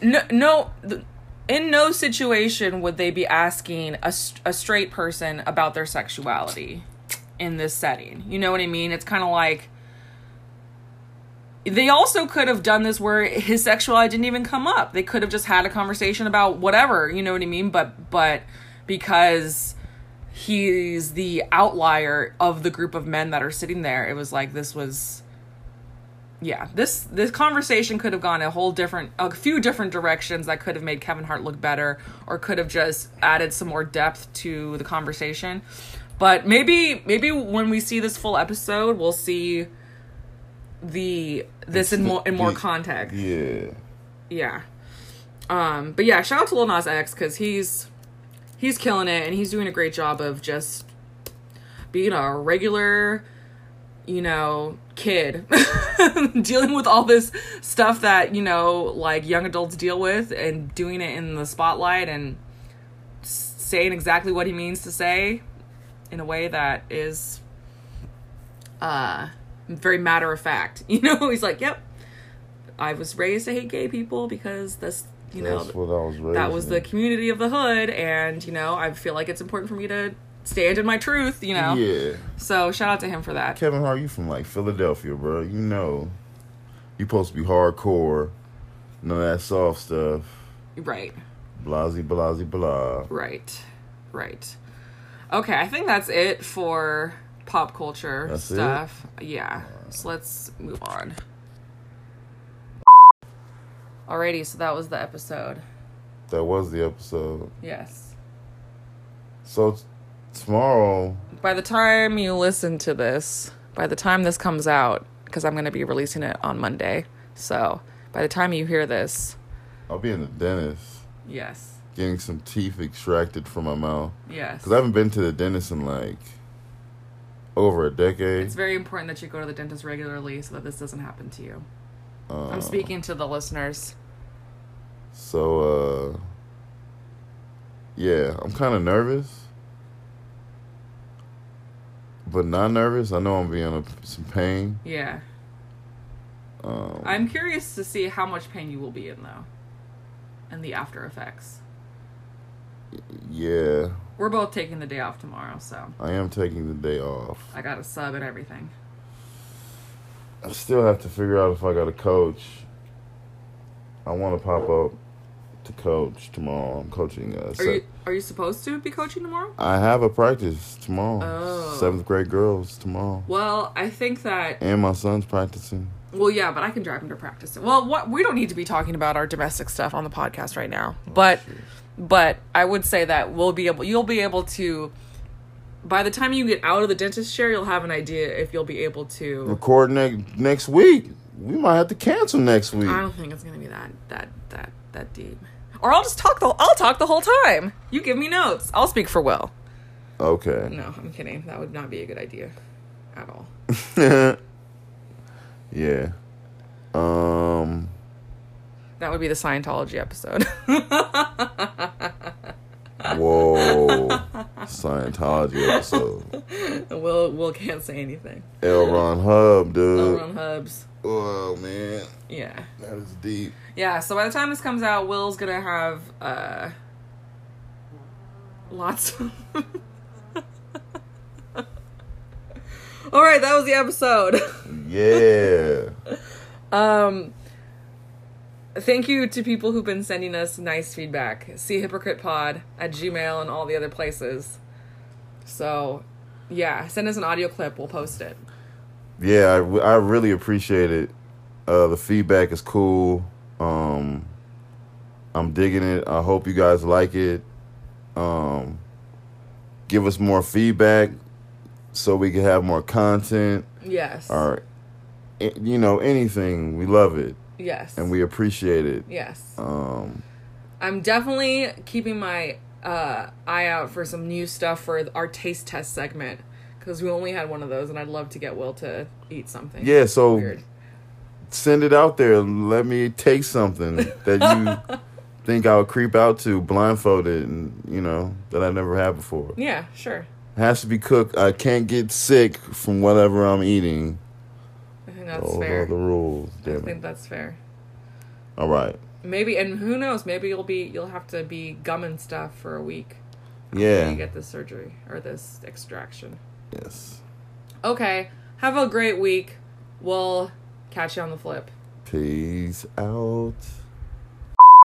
no, no th- in no situation would they be asking a, a straight person about their sexuality in this setting. You know what I mean? It's kind of like they also could have done this where his sexuality didn't even come up. They could have just had a conversation about whatever, you know what I mean? But but because he's the outlier of the group of men that are sitting there, it was like this was yeah, this this conversation could have gone a whole different, a few different directions that could have made Kevin Hart look better, or could have just added some more depth to the conversation. But maybe maybe when we see this full episode, we'll see the this in more in more context. Yeah. Yeah. Um. But yeah, shout out to Lil Nas X because he's he's killing it and he's doing a great job of just being a regular you know, kid dealing with all this stuff that, you know, like young adults deal with and doing it in the spotlight and saying exactly what he means to say in a way that is uh very matter of fact. You know, he's like, "Yep. I was raised to hate gay people because that's, you know, That's what I was raised that was the community of the hood and, you know, I feel like it's important for me to stand in my truth, you know. Yeah. So shout out to him for that. Kevin Hart, you from like Philadelphia, bro. You know, you supposed to be hardcore, none of that soft stuff. Right. Blasey, blasey, blah. Right. Right. Okay, I think that's it for pop culture That's it? stuff. Yeah. So let's move on. Alrighty, so that was the episode. That was the episode. Yes. So t- tomorrow, By the time you listen to this, by the time this comes out, because I'm going to be releasing it on Monday. So by the time you hear this, I'll be in the dentist yes. Getting some teeth extracted from my mouth. Yes. Because I haven't been to the dentist in like over a decade. It's very important that you go to the dentist regularly so that this doesn't happen to you. Uh, I'm speaking to the listeners. So, uh, yeah, I'm kind of nervous, but not nervous. I know I'm being in some pain. Yeah. Um, I'm curious to see how much pain you will be in though. And the after effects. Yeah, We're both taking the day off tomorrow, so I am taking the day off. I got a sub and everything. I still have to figure out if I got a coach. I want to pop up to coach tomorrow. I'm coaching. Uh, Are se- you are you supposed to be coaching tomorrow? I have a practice tomorrow. Oh. Seventh grade girls tomorrow, Well, I think that and my son's practicing. well, yeah, but I can drive him to practice. Well, what we don't need to be talking about our domestic stuff on the podcast right now. But but I would say that we'll be able you'll be able to by the time you get out of the dentist chair, you'll have an idea if you'll be able to Record next next week. We might have to cancel next week. I don't think it's gonna be that that that that deep. Or I'll just talk the I'll talk the whole time. You give me notes. I'll speak for Will. Okay. No, I'm kidding. That would not be a good idea at all. yeah. Um. That would be the Scientology episode. Whoa. Scientology episode. Will Will can't say anything. L. Ron Hub, dude. Over on Hubs. Oh man, Yeah. that is deep. Yeah, so by the time this comes out, Will's gonna have uh lots of Alright, that was the episode. Yeah. Um, thank you to people who've been sending us nice feedback. See Hypocrite Pod at Gmail and all the other places. So, yeah, send us an audio clip. We'll post it. yeah, I, w- I really appreciate it. Uh, the feedback is cool. Um, I'm digging it. I hope you guys like it. Um, give us more feedback so we can have more content Yes. or, eh, you know, anything. We love it Yes. and we appreciate it. Yes. Um, I'm definitely keeping my uh, eye out for some new stuff for our taste test segment because we only had one of those, and I'd love to get Will to eat something. yeah, so Weird. send it out there. Let me take something that you think I would creep out to blindfolded and, you know, that I never had before. Yeah, sure. Has to be cooked. I can't get sick from whatever I'm eating. I think that's Those fair. are the rules. I Damn think it. that's fair. All right. Maybe, and who knows? Maybe you'll be you'll have to be gumming stuff for a week. Yeah. You get this surgery or this extraction. Yes. Okay. Have a great week. We'll catch you on the flip. Peace out.